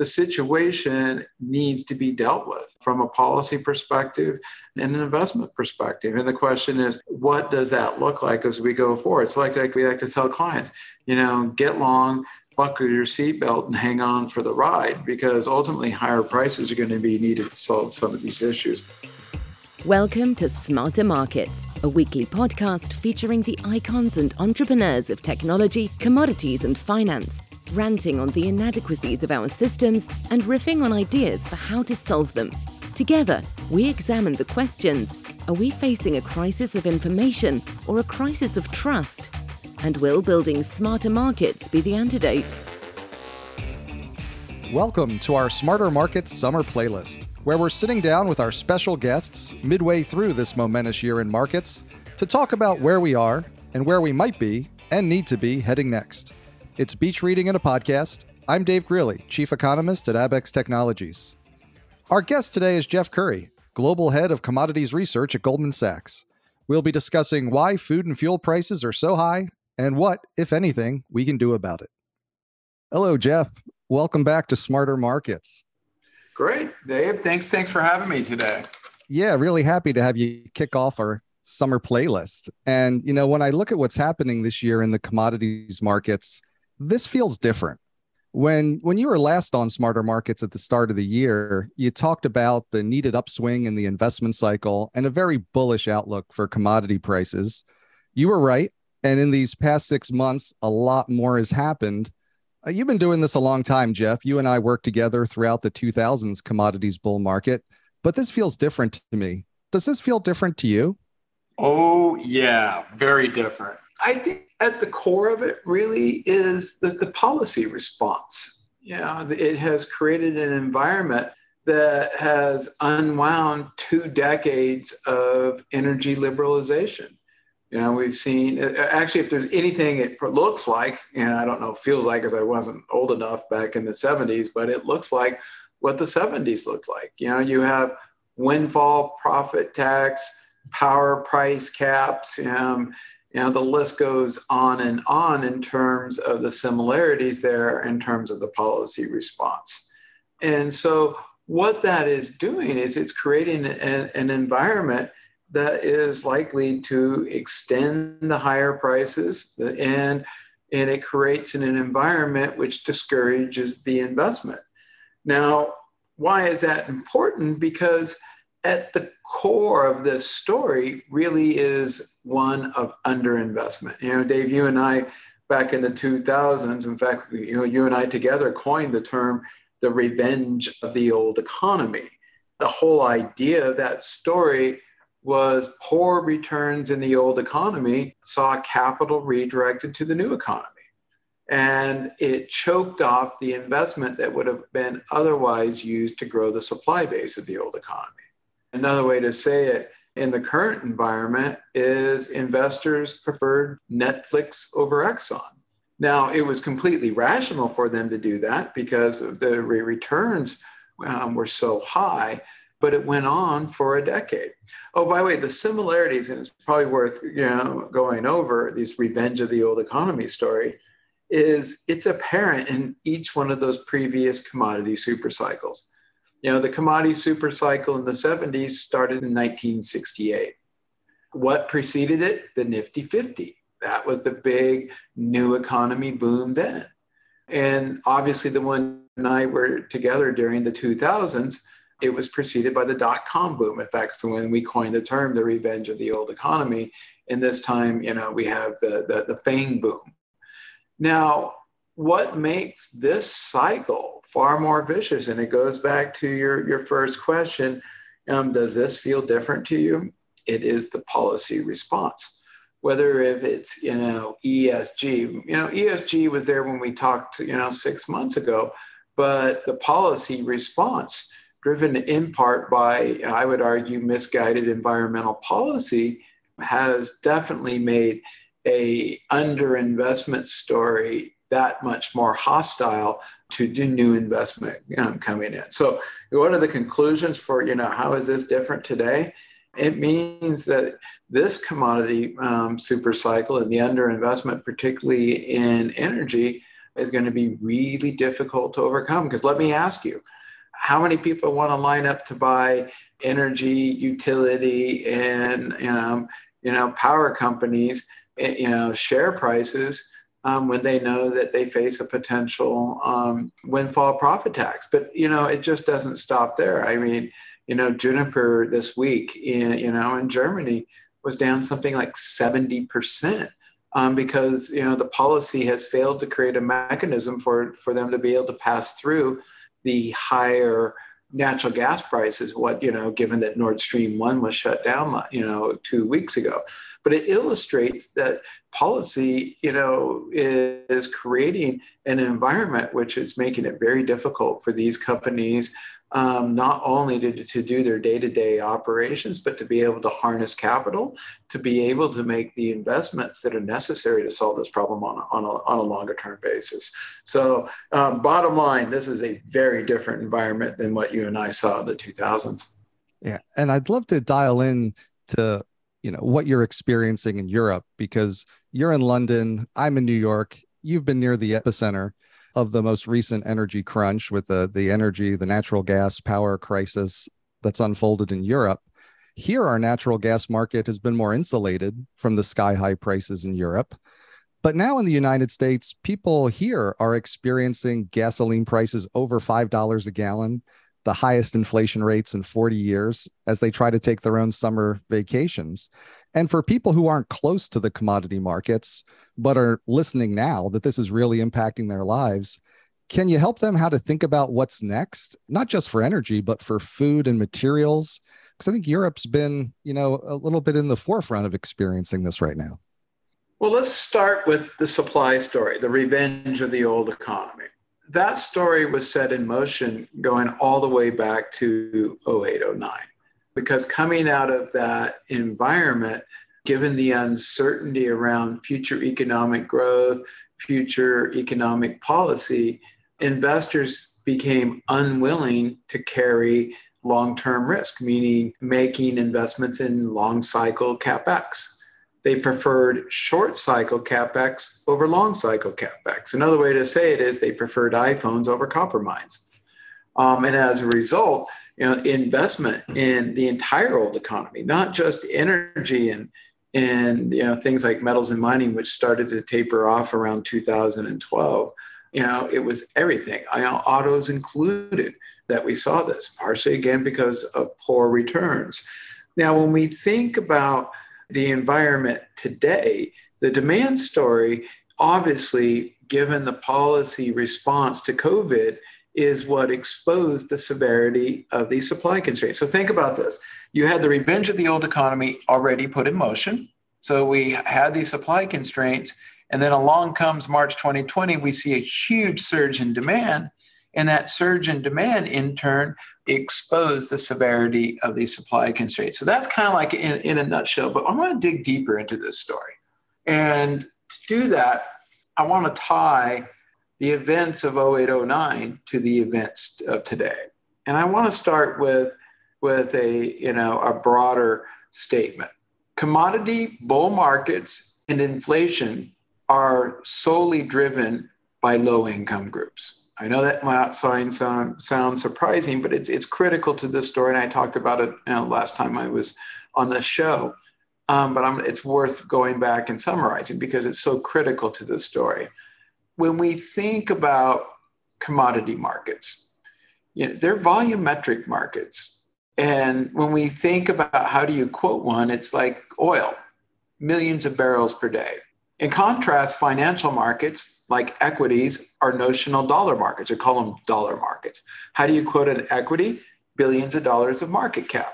the situation needs to be dealt with from a policy perspective and an investment perspective. And the question is, what does that look like as we go forward? It's like, like we like to tell clients, you know, get long, buckle your seatbelt and hang on for the ride because ultimately higher prices are going to be needed to solve some of these issues. Welcome to Smarter Markets, a weekly podcast featuring the icons and entrepreneurs of technology, commodities, and finance, ranting on the inadequacies of our systems and riffing on ideas for how to solve them. Together, we examine the questions Are we facing a crisis of information or a crisis of trust? And will building smarter markets be the antidote? Welcome to our Smarter Markets Summer Playlist, where we're sitting down with our special guests midway through this momentous year in markets to talk about where we are and where we might be and need to be heading next. It's Beach Reading and a Podcast. I'm Dave Greely, Chief Economist at Abaxx Technologies. Our guest today is Jeff Currie, Global Head of Commodities Research at Goldman Sachs. We'll be discussing why food and fuel prices are so high and what, if anything, we can do about it. Hello, Jeff. Welcome back to Smarter Markets. Great, Dave. Thanks. Thanks for having me today. Yeah, really happy to have you kick off our summer playlist. And you know, when I look at what's happening this year in the commodities markets, this feels different. When when you were last on Smarter Markets at the start of the year, you talked about the needed upswing in the investment cycle and a very bullish outlook for commodity prices. You were right. And in these past six months, a lot more has happened. Uh, you've been doing this a long time, Jeff. You and I worked together throughout the 2000s commodities bull market, but this feels different to me. Does this feel different to you? Oh, yeah, very different. I think at the core of it really is the, the policy response. You know, it has created an environment that has unwound two decades of energy liberalization. You know, we've seen uh, actually, if there's anything it looks like, and I don't know, feels like, as I wasn't old enough back in the 70s, but it looks like what the 70s looked like. You know, you have windfall profit tax, power price caps, um, you know, the list goes on and on in terms of the similarities there in terms of the policy response. And so, what that is doing is it's creating an, an environment that is likely to extend the higher prices and and it creates an, an environment which discourages the investment. Now, why is that important? Because at the core of this story really is one of underinvestment. You know, Dave, you and I back in the 2000s, in fact, you know, you and I together coined the term the revenge of the old economy. The whole idea of that story was poor returns in the old economy saw capital redirected to the new economy. And it choked off the investment that would have been otherwise used to grow the supply base of the old economy. Another way to say it in the current environment is investors preferred Netflix over Exxon. Now, it was completely rational for them to do that because the returns um, were so high but it went on for a decade. Oh, by the way, the similarities, and it's probably worth you know going over this revenge of the old economy story, is it's apparent in each one of those previous commodity super cycles. You know, the commodity super cycle in the 70s started in 1968. What preceded it? The Nifty 50. That was the big new economy boom then. And obviously, the one and I were together during the 2000s it was preceded by the dot com boom. In fact, so when we coined the term the revenge of the old economy, in this time, you know, we have the, the, the FANG boom. Now, what makes this cycle far more vicious, and it goes back to your, your first question um, does this feel different to you? It is the policy response. Whether if it's you know ESG, you know ESG was there when we talked you know six months ago, but the policy response driven in part by, I would argue, misguided environmental policy, has definitely made a underinvestment story that much more hostile to do new investment um, coming in. So, what are the conclusions for you know how is this different today? It means that this commodity um, super cycle and the underinvestment, particularly in energy, is going to be really difficult to overcome. Because let me ask you, how many people want to line up to buy energy, utility, and you know, you know, power companies, eh, you know, share prices um, when they know that they face a potential um, windfall profit tax? But you know, it just doesn't stop there. I mean, you know, Uniper this week, in, you know, in Germany was down something like seventy percent um, because you know the policy has failed to create a mechanism for for them to be able to pass through the higher natural gas prices. What you know, given that Nord Stream one was shut down, you know, two weeks ago, but it illustrates that policy, you know, is, creating an environment which is making it very difficult for these companies um, not only to, to do their day-to-day operations, but to be able to harness capital, to be able to make the investments that are necessary to solve this problem on a, on a, on a longer term basis. So um, bottom line, this is a very different environment than what you and I saw in the 2000s. Yeah. And I'd love to dial in to, you know, what you're experiencing in Europe, because you're in London, I'm in New York, you've been near the epicenter of the most recent energy crunch with the, the energy, the natural gas power crisis that's unfolded in Europe. Here, our natural gas market has been more insulated from the sky high prices in Europe. But now in the United States, people here are experiencing gasoline prices over $5 a gallon, the highest inflation rates in 40 years, as they try to take their own summer vacations. And for people who aren't close to the commodity markets, but are listening now that this is really impacting their lives can you help them how to think about what's next? Not just for energy but for food and materials because i think europe's been you know a little bit in the forefront of experiencing this right now. Well let's start with the supply story the revenge of the old economy that story was set in motion going all the way back to 0809 because coming out of that environment given the uncertainty around future economic growth, future economic policy, investors became unwilling to carry long term risk, meaning making investments in long cycle capex. They preferred short cycle capex over long cycle capex. Another way to say it is they preferred iPhones over copper mines. Um, and as a result, you know, investment in the entire old economy, not just energy and and you know things like metals and mining which started to taper off around 2012 you know it was everything I autos included that we saw this partially again because of poor returns now when we think about the environment today the demand story obviously given the policy response to covid is what exposed the severity of these supply constraints. So think about this. You had the revenge of the old economy already put in motion. So we had these supply constraints. And then along comes March 2020, we see a huge surge in demand. And that surge in demand, in turn, exposed the severity of these supply constraints. So that's kind of like in, in a nutshell. But I want to dig deeper into this story. And to do that, I want to tie the events of 0809 to the events of today. And I want to start with, with a, you know, a broader statement. Commodity bull markets and inflation are solely driven by low income groups. I know that might sound, sound, surprising, but it's, it's critical to this story. And I talked about it you know, last time I was on the show. Um, but I'm, it's worth going back and summarizing because it's so critical to this story when we think about commodity markets, you know, they're volumetric markets. And when we think about how do you quote one, it's like oil, millions of barrels per day. In contrast, financial markets like equities are notional dollar markets, or call them dollar markets. How do you quote an equity? Billions of dollars of market cap.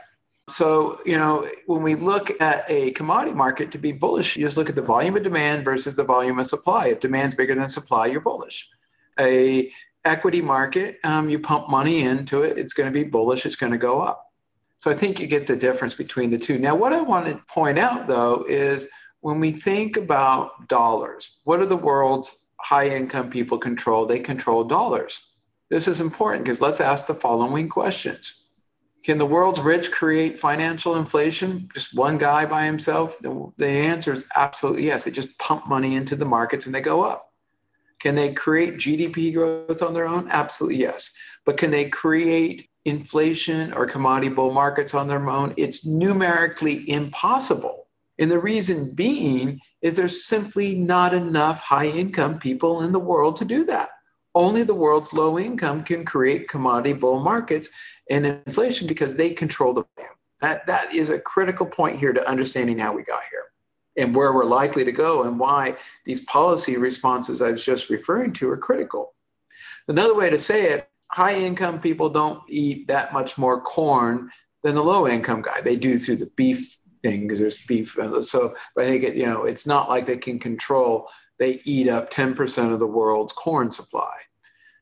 So, you know, when we look at a commodity market to be bullish, you just look at the volume of demand versus the volume of supply. If demand's bigger than supply, you're bullish. A equity market, um, you pump money into it, it's going to be bullish, it's going to go up. So I think you get the difference between the two. Now, what I want to point out though is when we think about dollars, what are the world's high income people control? They control dollars. This is important because let's ask the following questions can the world's rich create financial inflation? Just one guy by himself? The, the answer is absolutely yes. They just pump money into the markets and they go up. Can they create GDP growth on their own? Absolutely yes. But can they create inflation or commodity bull markets on their own? It's numerically impossible. And the reason being is there's simply not enough high income people in the world to do that. Only the world's low income can create commodity bull markets and inflation because they control the value. That, that is a critical point here to understanding how we got here and where we're likely to go and why these policy responses I was just referring to are critical. Another way to say it high income people don't eat that much more corn than the low income guy. They do through the beef thing because there's beef. So, but I think it, you know, it's not like they can control, they eat up 10% of the world's corn supply.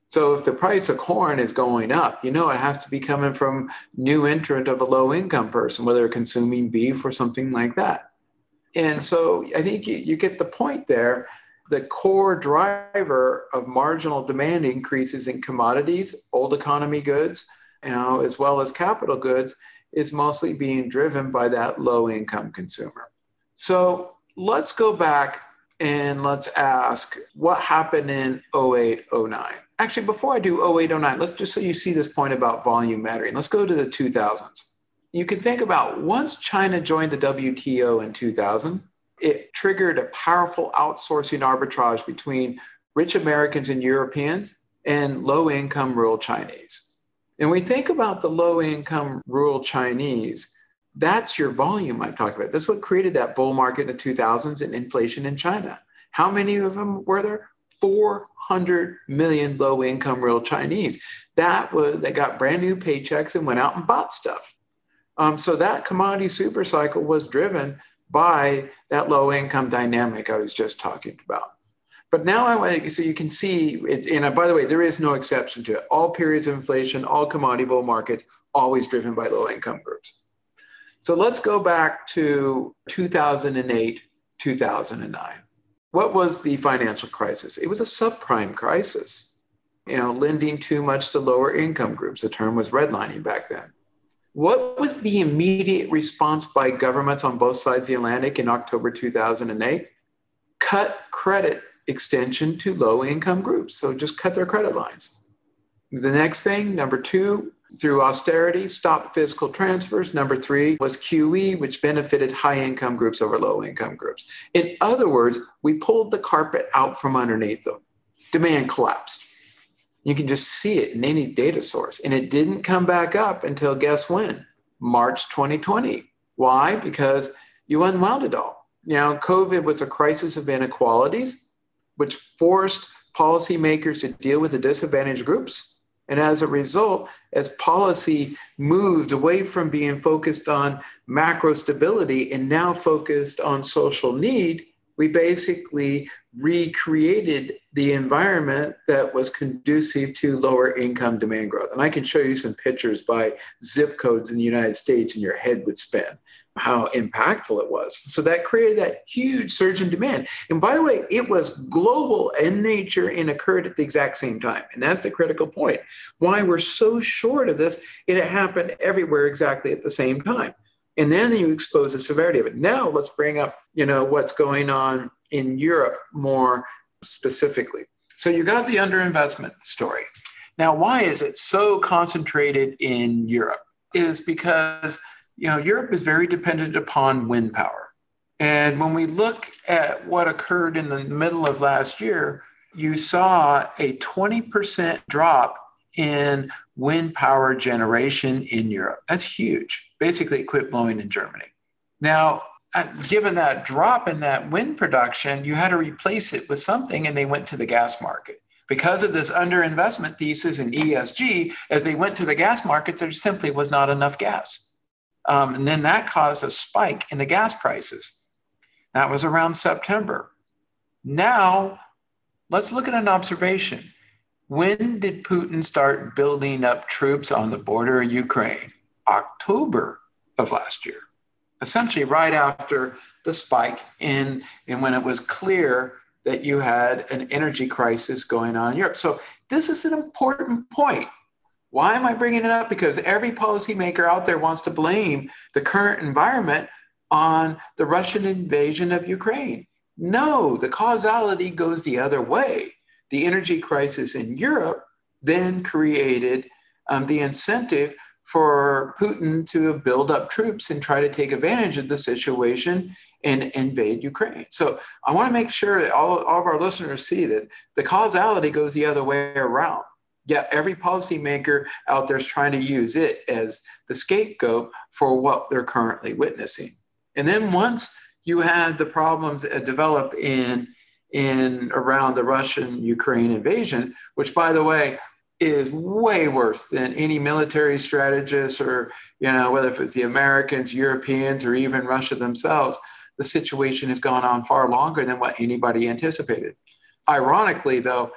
So if the price of corn is going up, you know it has to be coming from new entrant of a low income person, whether consuming beef or something like that. And so I think you, you get the point there. The core driver of marginal demand increases in commodities, old economy goods, you know, as well as capital goods, is mostly being driven by that low income consumer. So let's go back and let's ask what happened in 08, 09. Actually, before I do 08, 09, let's just so you see this point about volume mattering. Let's go to the 2000s you can think about once China joined the WTO in 2000, it triggered a powerful outsourcing arbitrage between rich Americans and Europeans and low income rural Chinese. And we think about the low income rural Chinese, that's your volume I'm talking about. That's what created that bull market in the 2000s and inflation in China. How many of them were there? 400 million low income rural Chinese. That was, they got brand new paychecks and went out and bought stuff. Um, so that commodity super cycle was driven by that low income dynamic I was just talking about. But now I want so you can see it, and uh, by the way, there is no exception to it. All periods of inflation, all commodity bull markets, always driven by low income groups. So let's go back to 2008, 2009. What was the financial crisis? It was a subprime crisis. You know, lending too much to lower income groups. The term was redlining back then. What was the immediate response by governments on both sides of the Atlantic in October 2008? Cut credit extension to low income groups. So just cut their credit lines. The next thing, number two, through austerity, stop fiscal transfers. Number three was QE, which benefited high income groups over low income groups. In other words, we pulled the carpet out from underneath them. Demand collapsed. You can just see it in any data source. And it didn't come back up until guess when? March 2020. Why? Because you unwound it all. Now, COVID was a crisis of inequalities, which forced policymakers to deal with the disadvantaged groups. And as a result, as policy moved away from being focused on macro stability and now focused on social need, we basically recreated the environment that was conducive to lower income demand growth. And I can show you some pictures by zip codes in the United States, and your head would spin how impactful it was. So that created that huge surge in demand. And by the way, it was global in nature and occurred at the exact same time. And that's the critical point. Why we're so short of this, it happened everywhere exactly at the same time. And then you expose the severity of it. Now let's bring up, you know, what's going on in Europe more specifically. So you got the underinvestment story. Now, why is it so concentrated in Europe? Is because you know Europe is very dependent upon wind power. And when we look at what occurred in the middle of last year, you saw a 20% drop in wind power generation in Europe. That's huge. Basically, it quit blowing in Germany. Now, uh, given that drop in that wind production, you had to replace it with something, and they went to the gas market. Because of this underinvestment thesis in ESG, as they went to the gas markets, there simply was not enough gas. Um, and then that caused a spike in the gas prices. That was around September. Now, let's look at an observation. When did Putin start building up troops on the border of Ukraine? October of last year essentially right after the spike in, and when it was clear that you had an energy crisis going on in Europe. So this is an important point. Why am I bringing it up? Because every policymaker out there wants to blame the current environment on the Russian invasion of Ukraine. No, the causality goes the other way. the energy crisis in Europe then created um, the incentive for Putin to build up troops and try to take advantage of the situation and invade Ukraine. So I want to make sure that all, all of our listeners see that the causality goes the other way around. Yet every policymaker out there is trying to use it as the scapegoat for what they're currently witnessing. And then once you had the problems that develop in in around the Russian Ukraine invasion, which by the way is way worse than any military strategist or you know whether if it's the Americans, Europeans, or even Russia themselves. The situation has gone on far longer than what anybody anticipated. Ironically, though,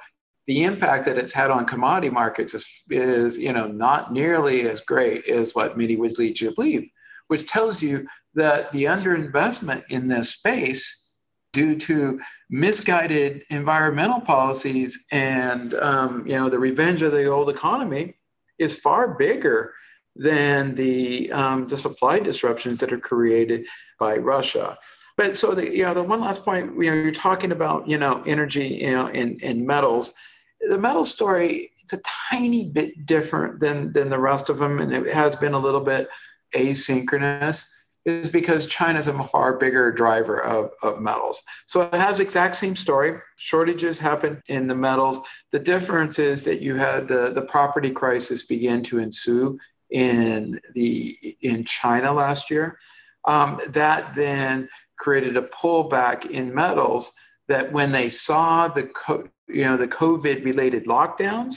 the impact that it's had on commodity markets is, is you know not nearly as great as what many would lead you to believe, which tells you that the underinvestment in this space due to misguided environmental policies and um, you know the revenge of the old economy is far bigger than the um, the supply disruptions that are created by Russia. But so the you know the one last point you know you're talking about you know energy you know in in metals, the metal story it's a tiny bit different than than the rest of them, and it has been a little bit asynchronous is because China is a far bigger driver of, of metals. So it has exact same story. Shortages happen in the metals. The difference is that you had the, the property crisis begin to ensue in the in China last year. Um, that then created a pullback in metals that when they saw the co- you know the COVID related lockdowns,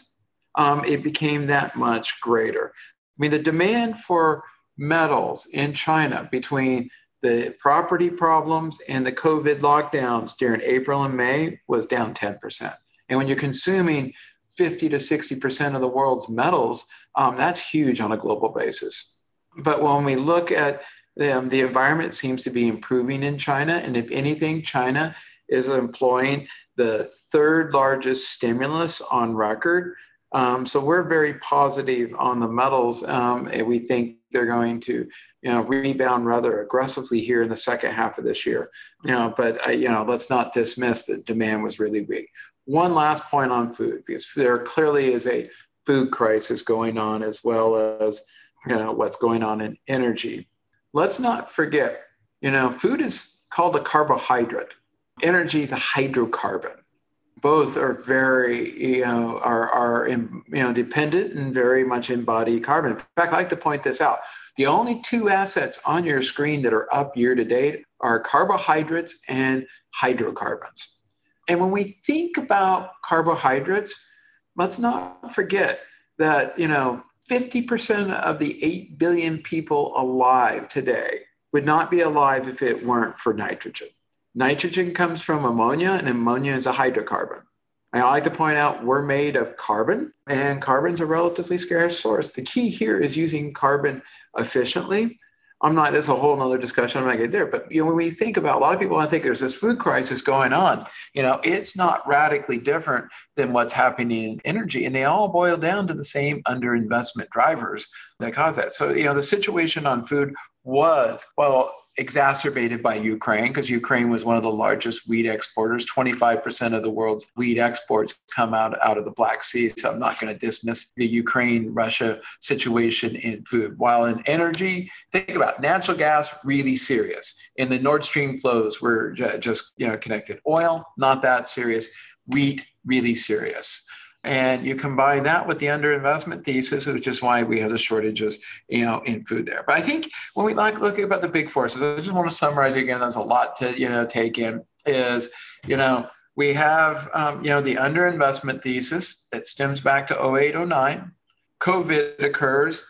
um, it became that much greater. I mean, the demand for metals in China between the property problems and the COVID lockdowns during April and May was down 10%. And when you're consuming 50 to 60% of the world's metals, um, that's huge on a global basis. But when we look at them, the environment seems to be improving in China. And if anything, China is employing the third largest stimulus on record um, so we're very positive on the metals, um, and we think they're going to, you know, rebound rather aggressively here in the second half of this year. You know, but uh, you know, let's not dismiss that demand was really weak. One last point on food, because there clearly is a food crisis going on as well as you know what's going on in energy. Let's not forget, you know, food is called a carbohydrate. Energy is a hydrocarbon both are very you know are are in, you know dependent and very much embody carbon. In fact, I like to point this out. The only two assets on your screen that are up year to date are carbohydrates and hydrocarbons. And when we think about carbohydrates, let's not forget that you know 50% of the 8 billion people alive today would not be alive if it weren't for nitrogen. Nitrogen comes from ammonia, and ammonia is a hydrocarbon. I like to point out we're made of carbon, and carbon's a relatively scarce source. The key here is using carbon efficiently. I'm not, there's a whole other discussion. I'm not get there. But you know, when we think about a lot of people I think there's this food crisis going on, you know, it's not radically different than what's happening in energy. And they all boil down to the same underinvestment drivers that cause that. So, you know, the situation on food was, well, exacerbated by Ukraine because Ukraine was one of the largest wheat exporters. 25% of the world's wheat exports come out, out of the Black Sea. So I'm not going to dismiss the Ukraine Russia situation in food. While in energy, think about natural gas, really serious. In the Nord Stream flows, we're just you know connected. Oil, not that serious. Wheat, really serious. And you combine that with the underinvestment thesis, which is why we have the shortages, you know, in food there. But I think when we like look about the big forces, I just want to summarize again. There's a lot to you know take in. Is you know we have um, you know the underinvestment thesis that stems back to 08, 09. COVID occurs,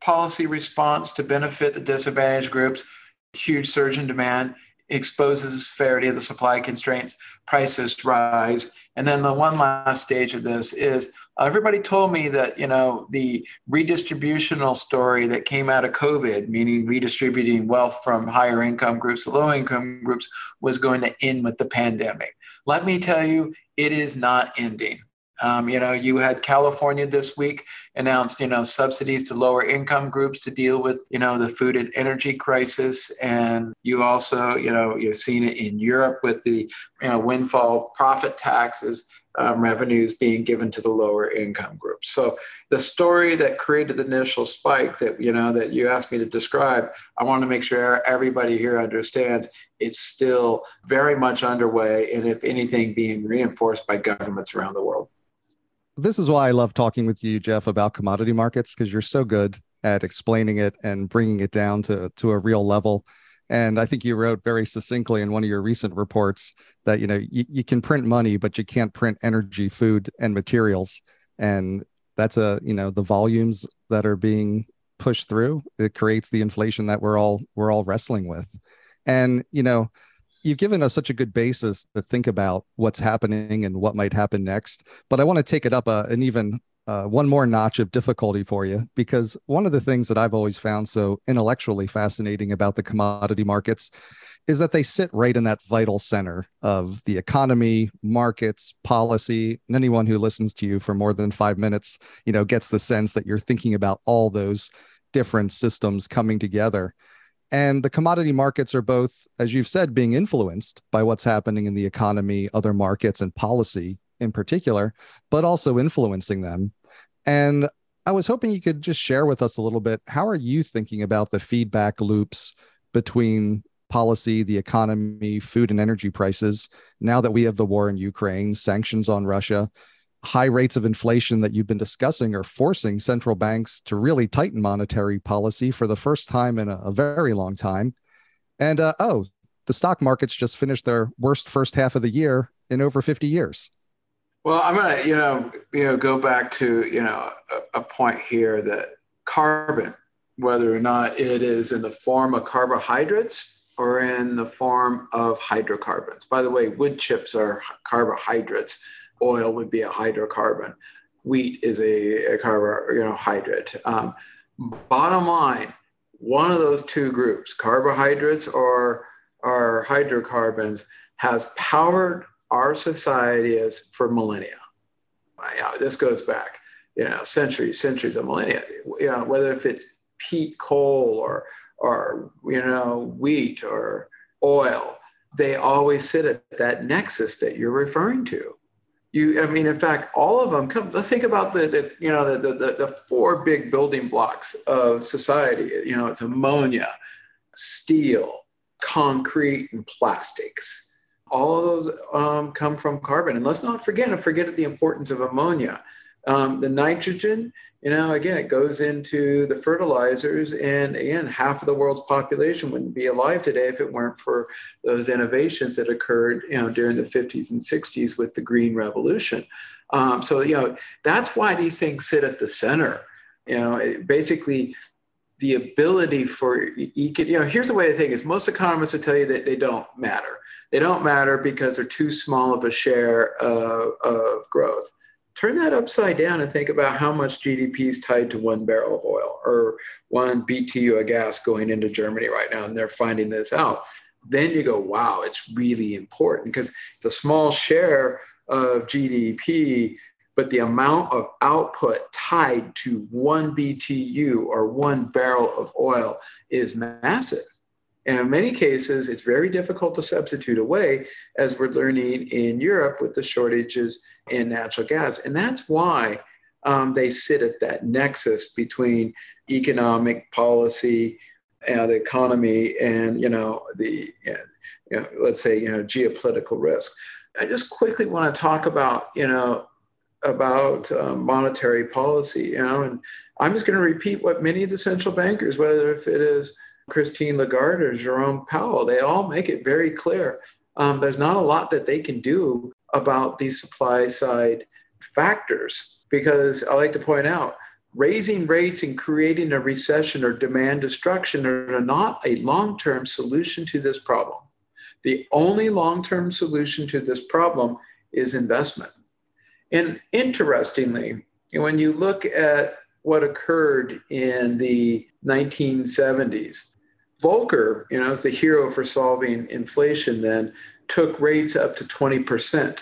policy response to benefit the disadvantaged groups, huge surge in demand exposes the severity of the supply constraints, prices rise. And then the one last stage of this is everybody told me that, you know, the redistributional story that came out of COVID, meaning redistributing wealth from higher income groups to low income groups, was going to end with the pandemic. Let me tell you, it is not ending. Um, you know, you had California this week announced, you know, subsidies to lower income groups to deal with, you know, the food and energy crisis. And you also, you know, you've seen it in Europe with the, you know, windfall profit taxes. um, revenues being given to the lower income groups. So the story that created the initial spike that you know that you asked me to describe, I want to make sure everybody here understands it's still very much underway, and if anything, being reinforced by governments around the world. This is why I love talking with you, Jeff, about commodity markets because you're so good at explaining it and bringing it down to to a real level. And I think you wrote very succinctly in one of your recent reports that you know you, you can print money, but you can't print energy, food, and materials. And that's a you know the volumes that are being pushed through. It creates the inflation that we're all we're all wrestling with. And you know, you've given us such a good basis to think about what's happening and what might happen next. But I want to take it up a, an even uh, one more notch of difficulty for you because one of the things that I've always found so intellectually fascinating about the commodity markets is that they sit right in that vital center of the economy, markets, policy. And anyone who listens to you for more than five minutes, you know, gets the sense that you're thinking about all those different systems coming together. And the commodity markets are both, as you've said, being influenced by what's happening in the economy, other markets, and policy in particular, but also influencing them. And I was hoping you could just share with us a little bit how are you thinking about the feedback loops between policy, the economy, food and energy prices now that we have the war in Ukraine, sanctions on Russia, high rates of inflation that you've been discussing are forcing central banks to really tighten monetary policy for the first time in a, a very long time. And uh, oh, the stock markets just finished their worst first half of the year in over 50 years. Well, I'm gonna, you know, you know, go back to, you know, a, a point here that carbon, whether or not it is in the form of carbohydrates or in the form of hydrocarbons. By the way, wood chips are carbohydrates oil would be a hydrocarbon. Wheat is a, a carbohydrate. You know, um, bottom line, one of those two groups, carbohydrates or, or hydrocarbons, has powered our society as for millennia. This goes back, you know, centuries, centuries of millennia. You know, whether if it's peat coal or or you know wheat or oil, they always sit at that nexus that you're referring to you i mean in fact all of them come let's think about the, the you know the, the, the four big building blocks of society you know it's ammonia steel concrete and plastics. All of those um, come from carbon. And let's not forget and forget the importance of ammonia um, the nitrogen you know, again, it goes into the fertilizers, and again, half of the world's population wouldn't be alive today if it weren't for those innovations that occurred, you know, during the 50s and 60s with the Green Revolution. Um, so, you know, that's why these things sit at the center. You know, it, basically, the ability for you know, here's the way to think: is most economists will tell you that they don't matter. They don't matter because they're too small of a share of, of growth turn that upside down and think about how much GDP is tied to one barrel of oil or one BTU of gas going into Germany right now, and they're finding this out. Then you go, wow, it's really important because it's a small share of GDP, but the amount of output tied to one BTU or one barrel of oil is massive. And in many cases, it's very difficult to substitute away, as we're learning in Europe with the shortages in natural gas. And that's why um, they sit at that nexus between economic policy, and the economy, and you know the you know, let's say you know geopolitical risk. I just quickly want to talk about you know about uh, monetary policy, you know, and I'm just going to repeat what many of the central bankers, whether if it is Christine Lagarde or Jerome Powell, they all make it very clear. Um, there's not a lot that they can do about these supply side factors because I like to point out raising rates and creating a recession or demand destruction are not a long term solution to this problem. The only long term solution to this problem is investment. And interestingly, when you look at what occurred in the 1970s, Volcker, you know, as the hero for solving inflation then, took rates up to 20%.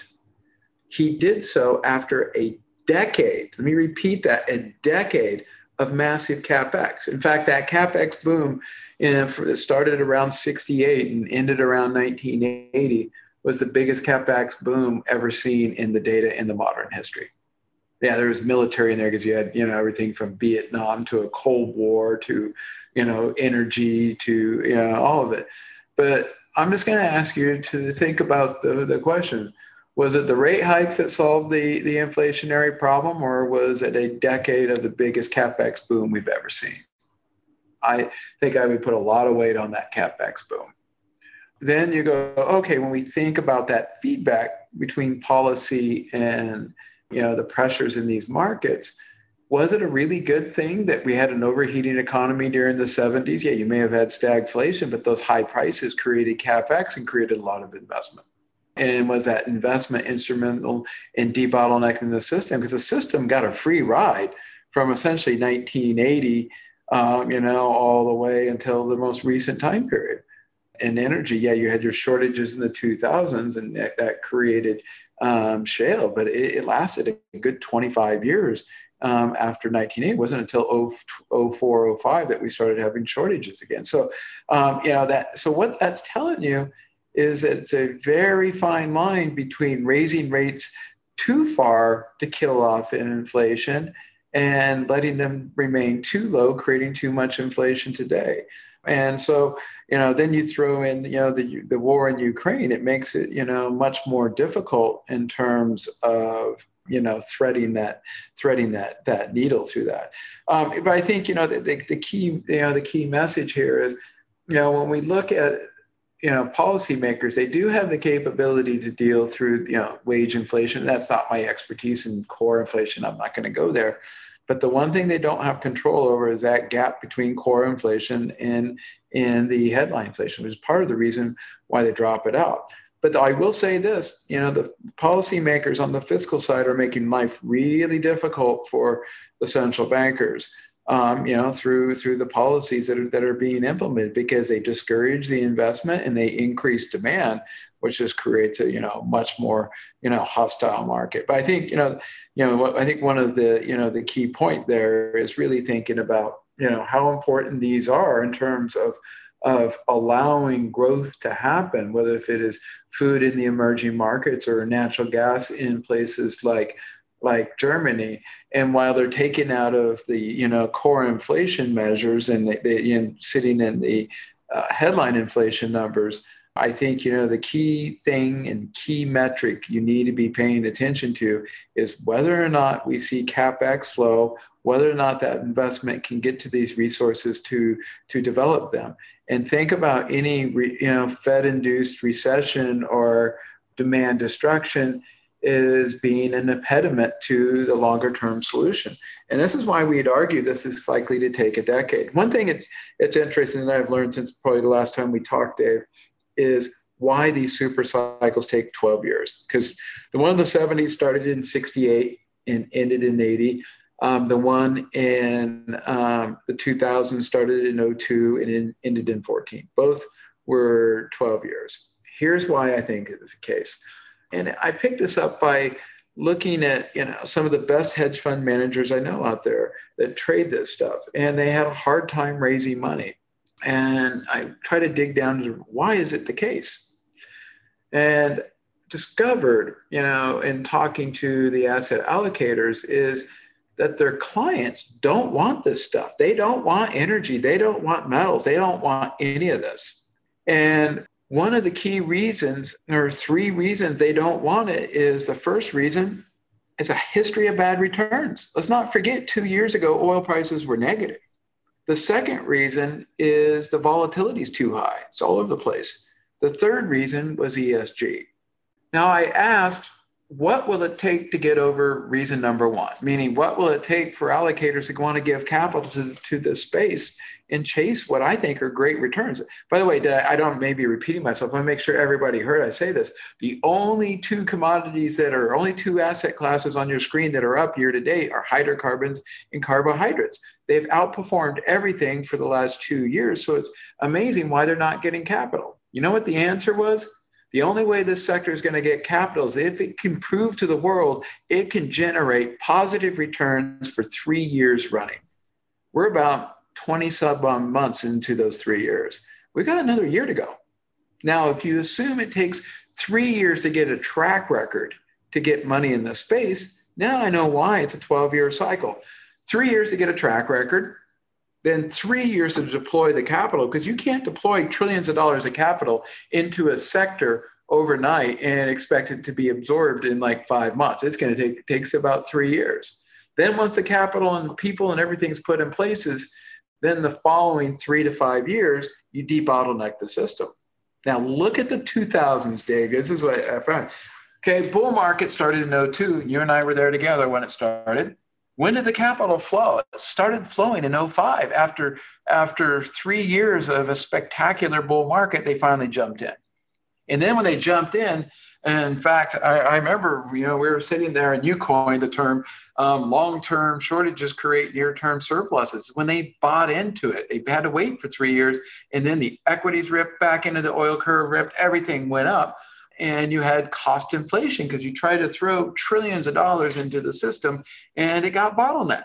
He did so after a decade, let me repeat that, a decade of massive capex. In fact, that capex boom you know, started around 68 and ended around 1980 was the biggest capex boom ever seen in the data in the modern history. Yeah, there was military in there because you had you know everything from Vietnam to a Cold War to you know energy to you know all of it. But I'm just going to ask you to think about the, the question was it the rate hikes that solved the, the inflationary problem, or was it a decade of the biggest capex boom we've ever seen? I think I would put a lot of weight on that capex boom. Then you go, okay, when we think about that feedback between policy and you know the pressures in these markets, was it a really good thing that we had an overheating economy during the 70s? Yeah, you may have had stagflation, but those high prices created capex and created a lot of investment. And was that investment instrumental in debottlenecking the system? Because the system got a free ride from essentially 1980 um, you know all the way until the most recent time period. In energy yeah you had your shortages in the 2000s and that, that created um, shale but it, it, lasted a good 25 years um, after 1980 it wasn't until 04 05 that we started having shortages again so um, you know that so what that's telling you is it's a very fine line between raising rates too far to kill off inflation and letting them remain too low, creating too much inflation today. And so, you know, then you throw in, you know, the the war in Ukraine. It makes it, you know, much more difficult in terms of, you know, threading that threading that that needle through that. Um, but I think, you know, the, the, the key, you know, the key message here is, you know, when we look at you know policymakers they do have the capability to deal through you know wage inflation that's not my expertise in core inflation i'm not going to go there but the one thing they don't have control over is that gap between core inflation and and the headline inflation which is part of the reason why they drop it out. But i will say this you know the policymakers on the fiscal side are making life really difficult for the central bankers um, you know, through through the policies that are that are being implemented because they discourage the investment and they increase demand, which just creates a you know much more you know hostile market. But I think you know you know I think one of the you know the key point there is really thinking about you know how important these are in terms of of allowing growth to happen, whether if it is food in the emerging markets or natural gas in places like like Germany. And while they're taken out of the you know core inflation measures and they, they you know, sitting in the uh, headline inflation numbers, I think you know the key thing and key metric you need to be paying attention to is whether or not we see capex flow, whether or not that investment can get to these resources to to develop them. And think about any re, you know Fed-induced recession or demand destruction is being an impediment to the longer term solution. And this is why we'd argue this is likely to take a decade. One thing it's, it's interesting that I've learned since probably the last time we talked, Dave, is why these super cycles take 12 years. Because the one in the 70s started in 68 and ended in 80. Um, the one in um, the 2000s started in 02 and in, ended in 14. Both were 12 years. Here's why I think it is the case and I picked this up by looking at you know some of the best hedge fund managers I know out there that trade this stuff, and they have a hard time raising money. And I try to dig down to why is it the case, and discovered you know in talking to the asset allocators is that their clients don't want this stuff. They don't want energy. They don't want metals. They don't want any of this. And one of the key reasons, or three reasons they don't want it, is the first reason is a history of bad returns. Let's not forget, two years ago, oil prices were negative. The second reason is the volatility is too high, it's all over the place. The third reason was ESG. Now, I asked, what will it take to get over reason number one? Meaning, what will it take for allocators to want to give capital to, to this space and chase what I think are great returns. By the way, I, don't maybe repeating myself. I make sure everybody heard I say this. The only two commodities that are only two asset classes on your screen that are up year to date are hydrocarbons and carbohydrates. They've outperformed everything for the last two years. So it's amazing why they're not getting capital. You know what the answer was? The only way this sector is going to get capital is if it can prove to the world it can generate positive returns for three years running. We're about 20 sub um, months into those three years. We've got another year to go. Now, if you assume it takes three years to get a track record to get money in the space. Now I know why it's a 12 year cycle. Three years to get a track record, then three years to deploy the capital because you can't deploy trillions of dollars of capital into a sector overnight and expect it to be absorbed in like five months. It's going to take takes about three years. Then once the capital and people and everything's put in places, then the following three to five years, you debottleneck the system. Now look at the 2000s, Dave. This is what I found. Okay, bull market started in 02. You and I were there together when it started. When did the capital flow? It started flowing in 05. After, after three years of a spectacular bull market, they finally jumped in. And then when they jumped in, in fact, I, I, remember, you know, we were sitting there and you coined the term um, long-term shortages create near-term surpluses. When they bought into it, they had to wait for three years, and then the equities ripped back into the oil curve, ripped, everything went up, and you had cost inflation because you tried to throw trillions of dollars into the system, and it got bottlenecked.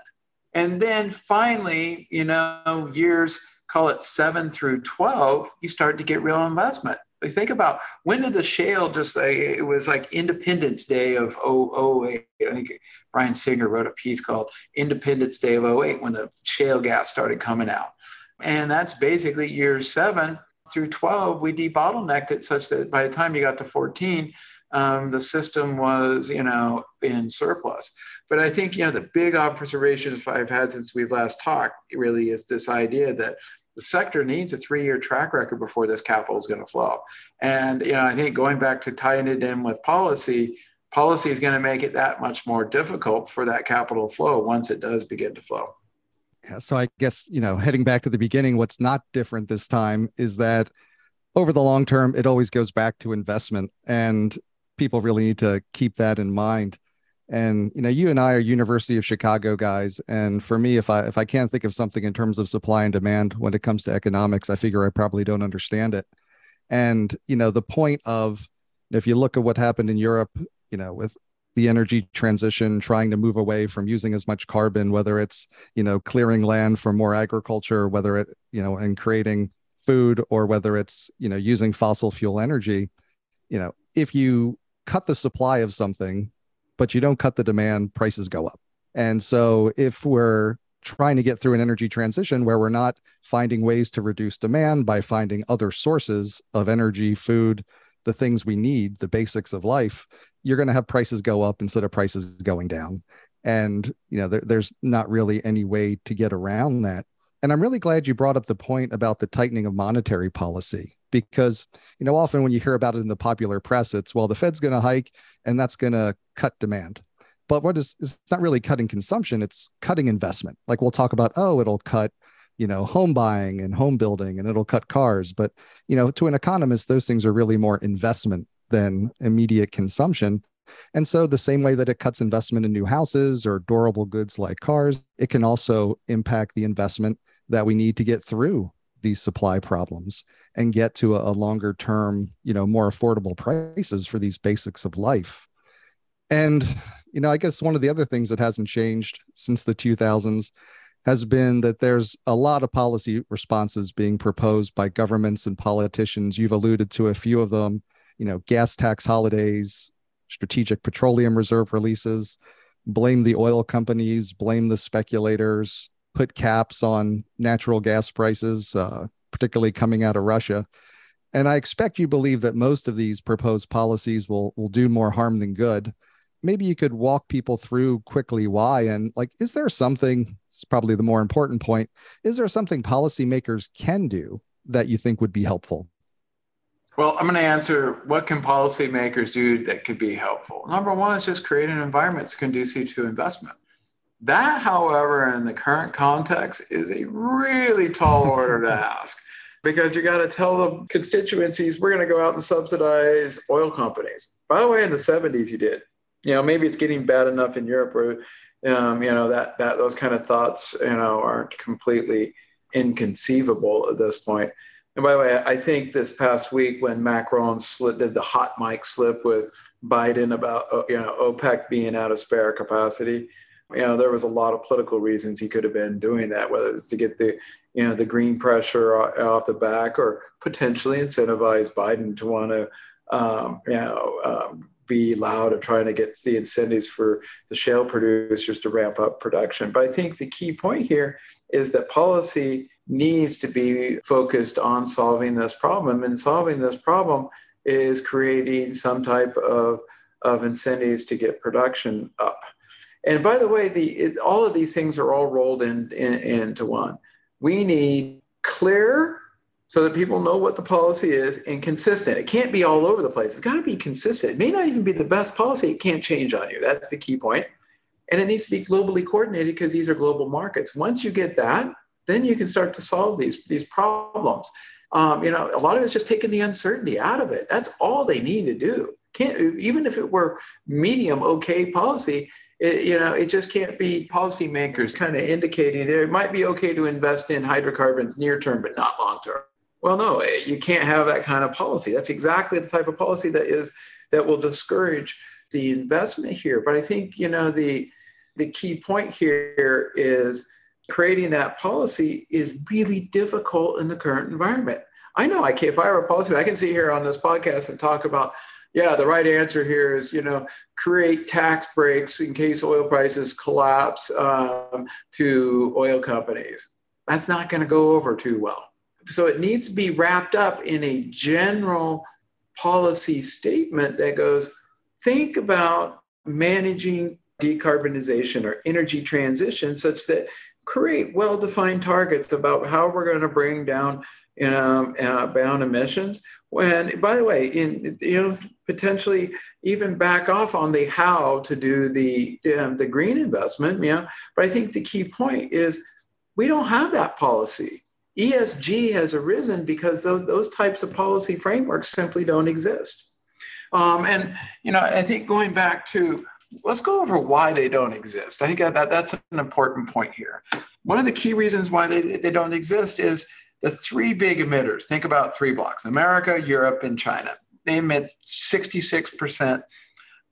And then finally, you know, years call it seven through 12, you start to get real investment think about when did the shale just say it was like Independence Day of 08. I think Brian Singer wrote a piece called Independence Day of 08 when the shale gas started coming out. And that's basically years seven through 12, we debottlenecked it such that by the time you got to 14, um, the system was, you know, in surplus. But I think, you know, the big observations I've had since we've last talked really is this idea that the sector needs a three-year track record before this capital is going to flow. And you know, I think going back to tying it in with policy, policy is going to make it that much more difficult for that capital flow once it does begin to flow. Yeah, so I guess you know, heading back to the beginning, what's not different this time is that over the long term, it always goes back to investment, and people really need to keep that in mind and you know you and i are university of chicago guys. And for me if i if i can't think of something in terms of supply and demand when it comes to economics i figure i probably don't understand it. And you know the point of if you look at what happened in europe you know with the energy transition trying to move away from using as much carbon whether it's you know clearing land for more agriculture whether it you know and creating food or whether it's you know using fossil fuel energy you know if you cut the supply of something but you don't cut the demand, prices go up. And so if we're trying to get through an energy transition where we're not finding ways to reduce demand by finding other sources of energy, food, the things we need, the basics of life, you're going to have prices go up instead of prices going down. And you know, there, there's not really any way to get around that. And I'm really glad you brought up the point about the tightening of monetary policy because you know often when you hear about it in the popular press it's well the fed's going to hike and that's going to cut demand. But what is it's not really cutting consumption it's cutting investment. Like we'll talk about oh it'll cut you know home buying and home building and it'll cut cars. But you know to an economist those things are really more investment than immediate consumption. And so the same way that it cuts investment in new houses or durable goods like cars it can also impact the investment that we need to get through these supply problems and get to a, a longer term, you know, more affordable prices for these basics of life. And, you know, I guess one of the other things that hasn't changed since the 2000s has been that there's a lot of policy responses being proposed by governments and politicians. You've alluded to a few of them, you know, gas tax holidays, strategic petroleum reserve releases, blame the oil companies, blame the speculators, put caps on natural gas prices, uh, particularly coming out of Russia. And I expect you believe that most of these proposed policies will will do more harm than good. Maybe you could walk people through quickly why and like is there something it's probably the more important point is there something policymakers can do that you think would be helpful? Well, I'm going to answer what can policymakers do that could be helpful. Number one is just create an environment that's conducive to investment. That, however, in the current context, is a really tall order to ask because you got to tell the constituencies we're going to go out and subsidize oil companies. By the way, in the 70s, you did. You know, maybe it's getting bad enough in Europe where, um, you know, that that those kind of thoughts, you know, aren't completely inconceivable at this point. And by the way, I think this past week when Macron slid, did the hot mic slip with Biden about uh, you know OPEC being out of spare capacity, you know there was a lot of political reasons he could have been doing that whether it's to get the you know the green pressure off the back or potentially incentivize biden to want to um, you know, um, be loud and trying to get the incentives for the shale producers to ramp up production. But I think the key point here is that policy needs to be focused on solving this problem. And solving this problem is creating some type of, of incentives to get production up. And by the way, the, it, all of these things are all rolled in, in, into one. We need clear so that people know what the policy is and consistent. It can't be all over the place. It's got to be consistent. It may not even be the best policy. It can't change on you. That's the key point. And it needs to be globally coordinated because these are global markets. Once you get that, then you can start to solve these, these problems. Um, you know, a lot of it's just taking the uncertainty out of it. That's all they need to do. Can't even if it were medium okay policy, it, you know, it just can't be policymakers kind of indicating that it might be okay to invest in hydrocarbons near term, but not long term. Well, no, eh, you can't have that kind of policy. That's exactly the type of policy that is that will discourage the investment here. But I think you know the the key point here is creating that policy is really difficult in the current environment. I know I can if I were a policy, I can sit here on this podcast and talk about yeah, the right answer here is, you know, create tax breaks in case oil prices collapse um, to oil companies. That's not going to go over too well. So it needs to be wrapped up in a general policy statement that goes, think about managing decarbonization or energy transition such that create well-defined targets about how we're going to bring down you know, uh, bound emissions. When, by the way, in you know, potentially even back off on the how to do the um, the green investment. Yeah, but I think the key point is we don't have that policy. ESG has arisen because those, those types of policy frameworks simply don't exist. Um, and you know, I think going back to let's go over why they don't exist. I think that, that's an important point here. One of the key reasons why they, they don't exist is the three big emitters. Think about three blocks America, Europe, and China. They emit 66%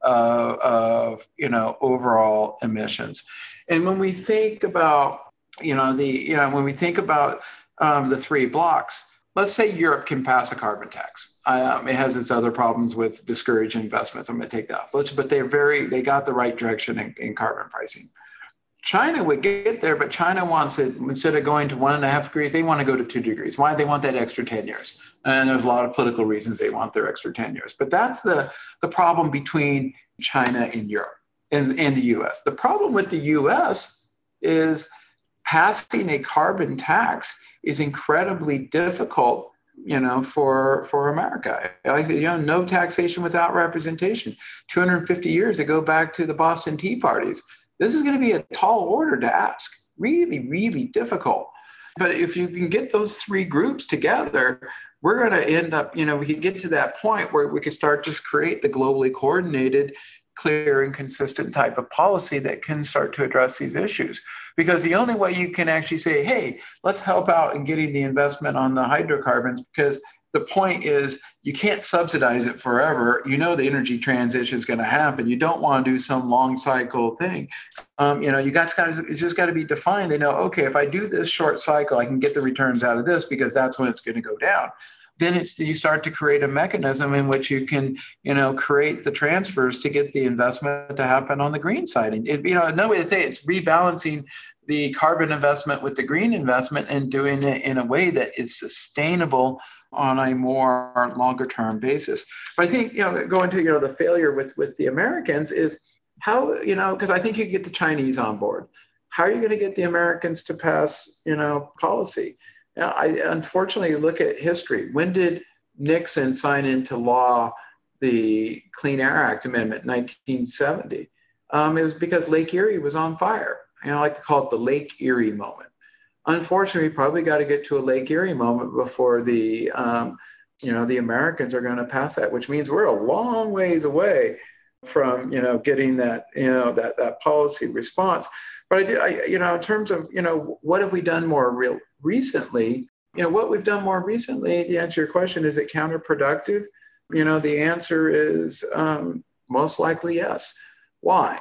uh, of you know overall emissions. And when we think about you know the you know when we think about um, the three blocks, let's say Europe can pass a carbon tax. Um, it has its other problems with discouraged investments. I'm going to take that off. Let's, but they're very, they got the right direction in, in, carbon pricing. China would get there, but China wants it instead of going to one and a half degrees, they want to go to two degrees. Why? They want that extra 10 years. And there's a lot of political reasons they want their extra 10 years. But that's the, the problem between China and Europe and, and the US. The problem with the US is passing a carbon tax is incredibly difficult you know for for america like you know no taxation without representation 250 years that go back to the boston tea parties this is going to be a tall order to ask really really difficult but if you can get those three groups together we're going to end up you know we can get to that point where we can start to create the globally coordinated clear and consistent type of policy that can start to address these issues. Because the only way you can actually say, hey, let's help out in getting the investment on the hydrocarbons, because the point is you can't subsidize it forever. You know the energy transition is going to happen. You don't want to do some long cycle thing. Um, you know, you got it's just got to be defined. They know, okay, if I do this short cycle, I can get the returns out of this because that's when it's going to go down then it's you start to create a mechanism in which you can you know create the transfers to get the investment to happen on the green side and it, you know no way to say it's rebalancing the carbon investment with the green investment and doing it in a way that is sustainable on a more longer term basis but i think you know going to you know the failure with with the americans is how you know because i think you get the chinese on board how are you going to get the americans to pass you know policy now, I unfortunately look at history. When did Nixon sign into law the Clean Air Act Amendment, 1970? Um, it was because Lake Erie was on fire. You know, I like to call it the Lake Erie moment. Unfortunately, we probably got to get to a Lake Erie moment before the, um, you know, the Americans are going to pass that, which means we're a long ways away from, you know, getting that, you know, that that policy response. But I, do, I, you know, in terms of, you know, what have we done more real recently? You know, what we've done more recently, to answer your question, is it counterproductive? You know, the answer is um, most likely yes. Why?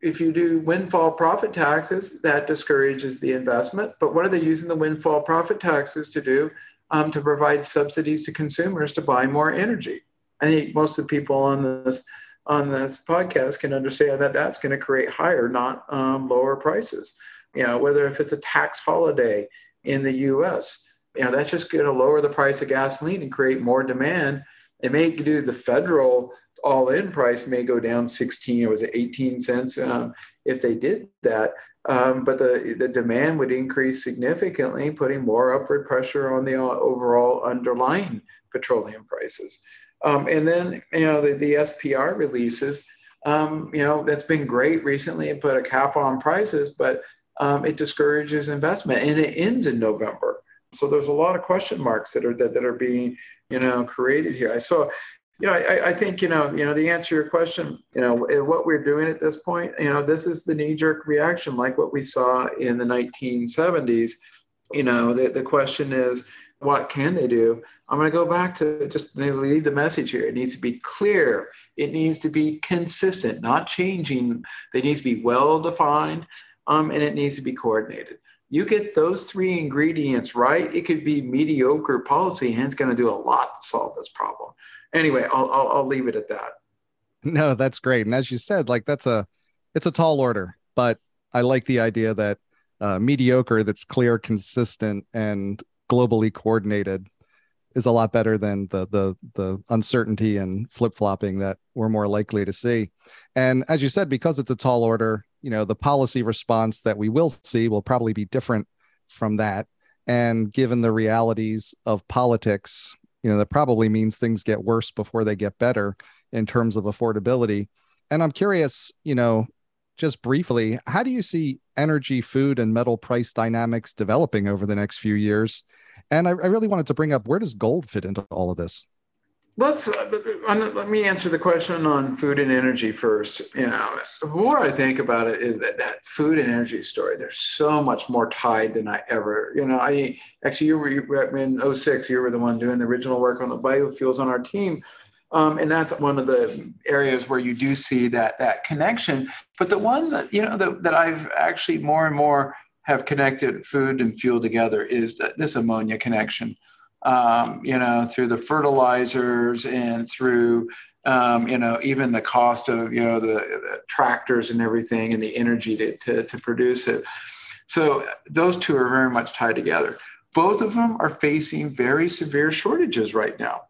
If you do windfall profit taxes, that discourages the investment. But what are they using the windfall profit taxes to do? Um, to provide subsidies to consumers to buy more energy. I think most of the people on this on this podcast can understand that that's going to create higher, not um, lower prices. You know, whether if it's a tax holiday in the U.S., you know, that's just going to lower the price of gasoline and create more demand. It may do the federal all-in price may go down 16 or was it 18 cents um, if they did that. Um, but the, the demand would increase significantly, putting more upward pressure on the overall underlying petroleum prices. Um, and then, you know, the, the SPR releases, um, you know, that's been great recently and put a cap on prices, but um, it discourages investment and it ends in November. So there's a lot of question marks that are that, that are being, you know, created here. I saw, you know, I, I think, you know, you know, the answer to your question, you know, what we're doing at this point, you know, this is the knee-jerk reaction, like what we saw in the 1970s. You know, the, the question is, what can they do? I'm going to go back to just leave the message here. It needs to be clear. It needs to be consistent, not changing. They needs to be well defined, um, and it needs to be coordinated. You get those three ingredients right, it could be mediocre policy, and it's going to do a lot to solve this problem. Anyway, I'll, I'll, I'll leave it at that. No, that's great. And as you said, like that's a it's a tall order, but I like the idea that uh, mediocre, that's clear, consistent, and globally coordinated is a lot better than the the the uncertainty and flip flopping that we're more likely to see. And as you said, because it's a tall order, you know the policy response that we will see will probably be different from that. And given the realities of politics, you know that probably means things get worse before they get better in terms of affordability. And I'm curious, you know, just briefly, how do you see energy, food, and metal price dynamics developing over the next few years? And I, I really wanted to bring up where does gold fit into all of this? Let's uh, let me answer the question on food and energy first. You know, the more I think about it is that that food and energy story. There's so much more tied than I ever. You know, I actually you were in 06, You were the one doing the original work on the biofuels on our team. Um, and that's one of the areas where you do see that that connection. But the one that you know that, that I've actually more and more have connected food and fuel together is this ammonia connection. Um, you know, through the fertilizers and through um, you know even the cost of you know the, the, tractors and everything and the energy to, to, to produce it. So those two are very much tied together. Both of them are facing very severe shortages right now.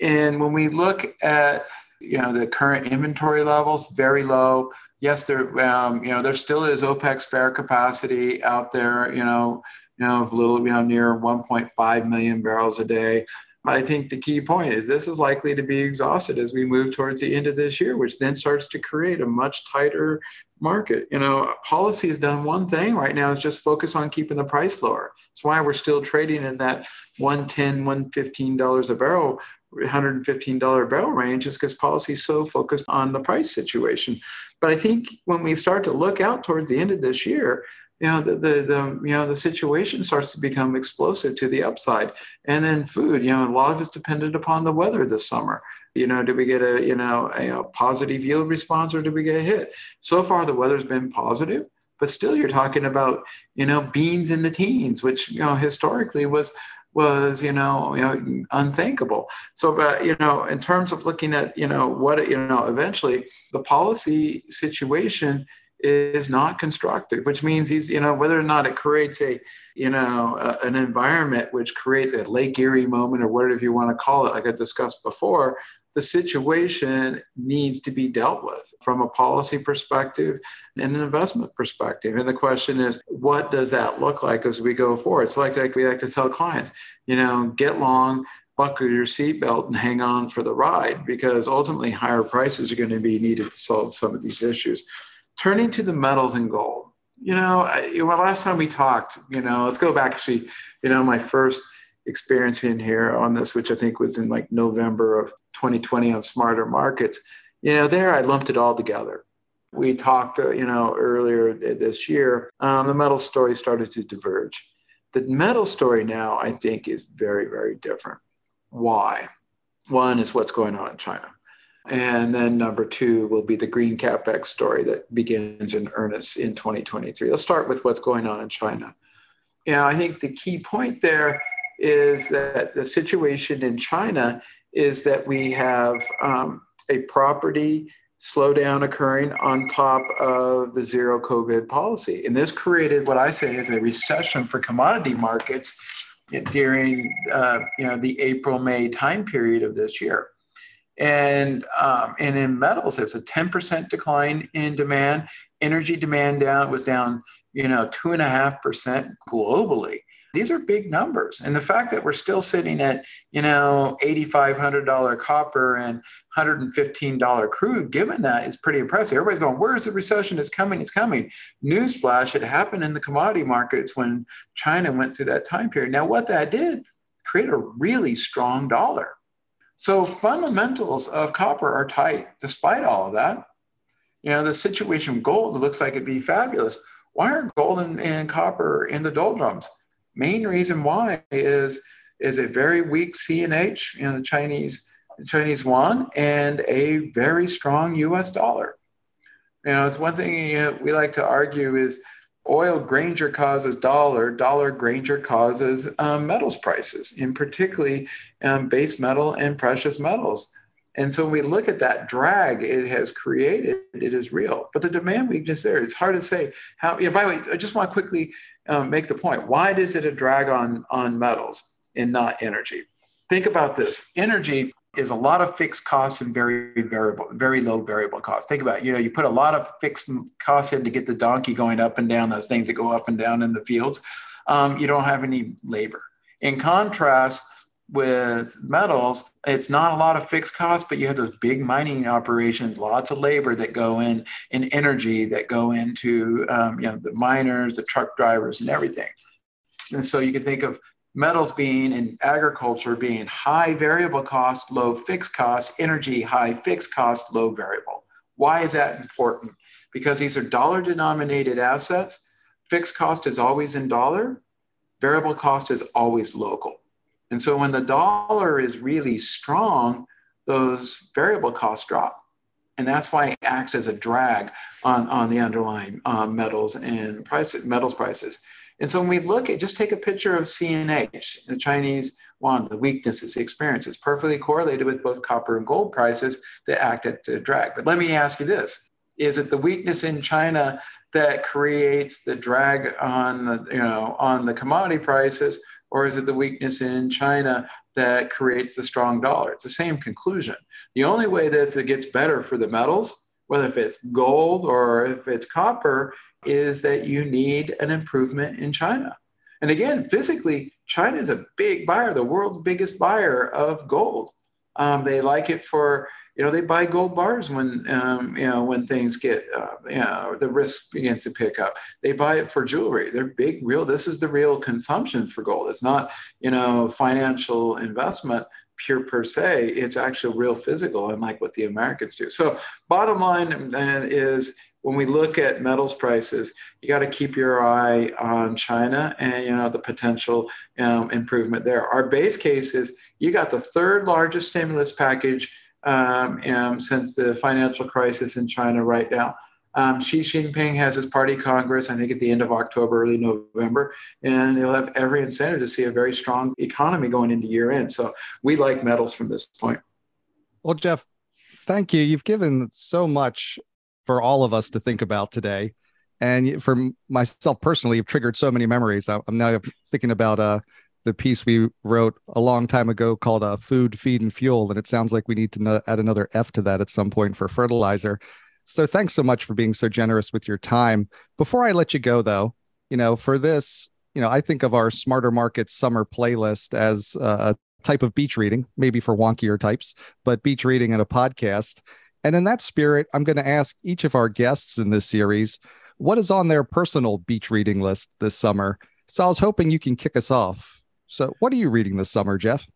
And when we look at you know the current inventory levels, very low yes, there um, you know there still is OPEC spare capacity out there. You know, you know, a little you know near 1.5 million barrels a day. I think the key point is this is likely to be exhausted as we move towards the end of this year, which then starts to create a much tighter market. You know, policy has done one thing right now is just focus on keeping the price lower. That's why we're still trading in that 110, 115 dollars a barrel $115 barrel range is because policy is so focused on the price situation. But I think when we start to look out towards the end of this year, you know the, the, the you know the situation starts to become explosive to the upside and then food you know a lot of it's dependent upon the weather this summer you know do we get a you know a, a positive yield response or do we get a hit so far the weather's been positive but still you're talking about you know beans in the teens which you know historically was was you know you know unthinkable so but you know in terms of looking at you know what you know eventually the policy situation is not constructive which means he's you know whether or not it creates a you know a, an environment which creates a lake erie moment or whatever you want to call it like i discussed before the situation needs to be dealt with from a policy perspective and an investment perspective. And the question is, what does that look like as we go forward? It's like, like we like to tell clients, you know, get long, buckle your seatbelt and hang on for the ride because ultimately higher prices are going to be needed to solve some of these issues. Turning to the metals and gold, you know, I, well, last time we talked, you know, let's go back actually, you know, my first experience being here on this, which I think was in like November of 2020 on smarter markets. You know, there I lumped it all together. We talked, uh, you know, earlier this year, um, the metal story started to diverge. The metal story now, I think, is very, very different. Why? One is what's going on in China. And then number two will be the green capex story that begins in earnest in 2023. Let's start with what's going on in China. You know, I think the key point there is that the situation in China is that we have um, a property slowdown occurring on top of the zero COVID policy. And this created what I say is a recession for commodity markets during uh, you know the April May time period of this year. And um, and in metals, there's a 10% decline in demand. Energy demand down was down you know two and a half percent globally. These are big numbers. And the fact that we're still sitting at, you know, $8,500 copper and $115 crude, given that is pretty impressive. Everybody's going, where's the recession? It's coming, it's coming. Newsflash, it happened in the commodity markets when China went through that time period. Now, what that did, create a really strong dollar. So fundamentals of copper are tight despite all of that. You know, the situation with gold looks like it'd be fabulous. Why aren't gold and, and copper in the doldrums? Main reason why is is a very weak CNH, you know, the Chinese Chinese yuan, and a very strong U.S. dollar. You know, it's one thing you know, we like to argue is oil Granger causes dollar, dollar Granger causes um, metals prices, in particularly um, base metal and precious metals. And so when we look at that drag it has created, it is real. But the demand weakness there, it's hard to say how. Know, by the way, I just want to quickly um, make the point. Why does it a drag on on metals and not energy? Think about this. Energy is a lot of fixed costs and very variable, very low variable costs. Think about it. You know, you put a lot of fixed costs in to get the donkey going up and down, those things that go up and down in the fields. Um, you don't have any labor. In contrast, with metals, it's not a lot of fixed costs, but you have those big mining operations, lots of labor that go in, in energy that go into um, you know the miners, the truck drivers, and everything. And so you can think of metals being in agriculture being high variable cost, low fixed cost, energy high fixed cost, low variable. Why is that important? Because these are dollar denominated assets. Fixed cost is always in dollar. Variable cost is always local. And so when the dollar is really strong, those variable costs drop. And that's why it acts as a drag on, on the underlying um, metals and prices, metals prices. And so when we look at, just take a picture of CNH, the Chinese yuan, the weaknesses, the experience, it's perfectly correlated with both copper and gold prices that act at a drag. But let me ask you this, is it the weakness in China that creates the drag on the, you know, on the commodity prices or is it the weakness in China that creates the strong dollar? It's the same conclusion. The only way that it gets better for the metals, whether if it's gold or if it's copper, is that you need an improvement in China. And again, physically, China is a big buyer, the world's biggest buyer of gold. Um, they like it for you know they buy gold bars when um, you know when things get uh, you know the risk begins to pick up. They buy it for jewelry. They're big real this is the real consumption for gold. It's not you know financial investment pure per se. It's actually real physical unlike what the americans do. So bottom line uh, is when we look at metals prices, you got to keep your eye on China and you know the potential um, improvement there. Our base case is you got the third largest stimulus package um, since the financial crisis in China right now. Um, Xi Jinping has his party congress, I think, at the end of October, early November, and he'll have every incentive to see a very strong economy going into year end. So we like metals from this point. Well, Jeff, thank you. You've given so much for all of us to think about today. And for myself personally, you've triggered so many memories. I'm now thinking about uh, the piece we wrote a long time ago called uh, Food, Feed, and Fuel. And it sounds like we need to add another F to that at some point for fertilizer. So thanks so much for being so generous with your time. Before I let you go, though, you know, for this, you know, I think of our Smarter Markets summer playlist as a type of beach reading, maybe for wonkier types, but beach reading and a podcast. And in that spirit, I'm going to ask each of our guests in this series what is on their personal beach reading list this summer. So I was hoping you can kick us off. So, what are you reading this summer, Jeff?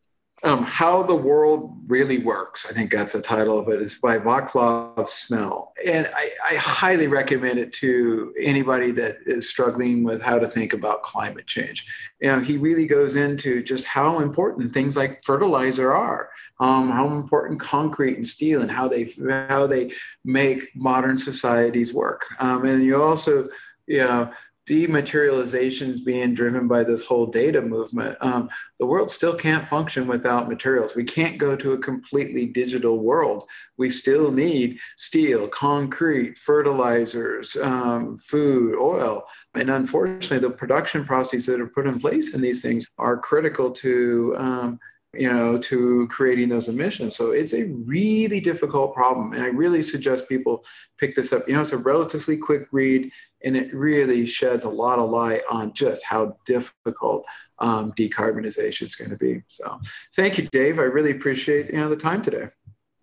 Um, How the World Really Works. I think that's the title of it. It's by Vaclav Smil. And I, I, highly recommend it to anybody that is struggling with how to think about climate change. You know, he really goes into just how important things like fertilizer are, um, how important concrete and steel and how they how they make modern societies work. Um, and you also, you know, dematerialization is being driven by this whole data movement. Um, the world still can't function without materials. We can't go to a completely digital world. We still need steel, concrete, fertilizers, um, food, oil. And unfortunately, the production processes that are put in place in these things are critical to. Um, you know, to creating those emissions. So it's a really difficult problem. And I really suggest people pick this up. You know, it's a relatively quick read and it really sheds a lot of light on just how difficult um, decarbonization is going to be. So thank you, Dave. I really appreciate, you know, the time today.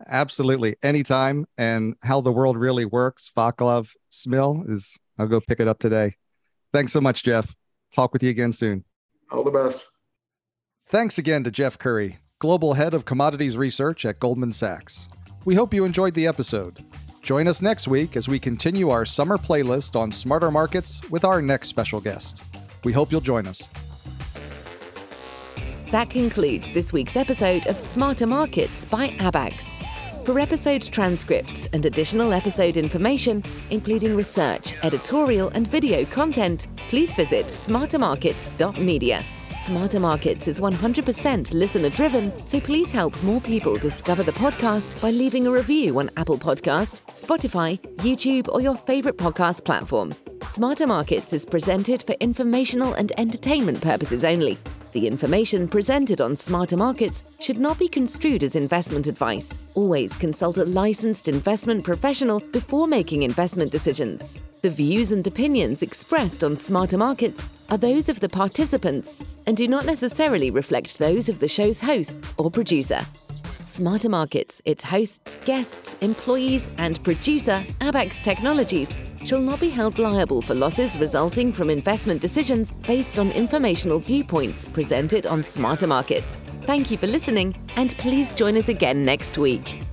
Absolutely. Anytime. And how the world really works, Vaclav Smil is, I'll go pick it up today. Thanks so much, Jeff. Talk with you again soon. All the best. Thanks again to Jeff Currie, Global Head of Commodities Research at Goldman Sachs. We hope you enjoyed the episode. Join us next week as we continue our summer playlist on smarter markets with our next special guest. We hope you'll join us. That concludes this week's episode of Smarter Markets by Abaxx. For episode transcripts and additional episode information, including research, editorial, and video content, please visit smartermarkets.media. Smarter Markets is 100% listener driven, so please help more people discover the podcast by leaving a review on Apple Podcast, Spotify, YouTube, or your favorite podcast platform. Smarter Markets is presented for informational and entertainment purposes only. The information presented on Smarter Markets should not be construed as investment advice. Always consult a licensed investment professional before making investment decisions. The views and opinions expressed on Smarter Markets are those of the participants and do not necessarily reflect those of the show's hosts or producer. Smarter Markets, its hosts, guests, employees, and producer, Abaxx Technologies, shall not be held liable for losses resulting from investment decisions based on informational viewpoints presented on Smarter Markets. Thank you for listening, and please join us again next week.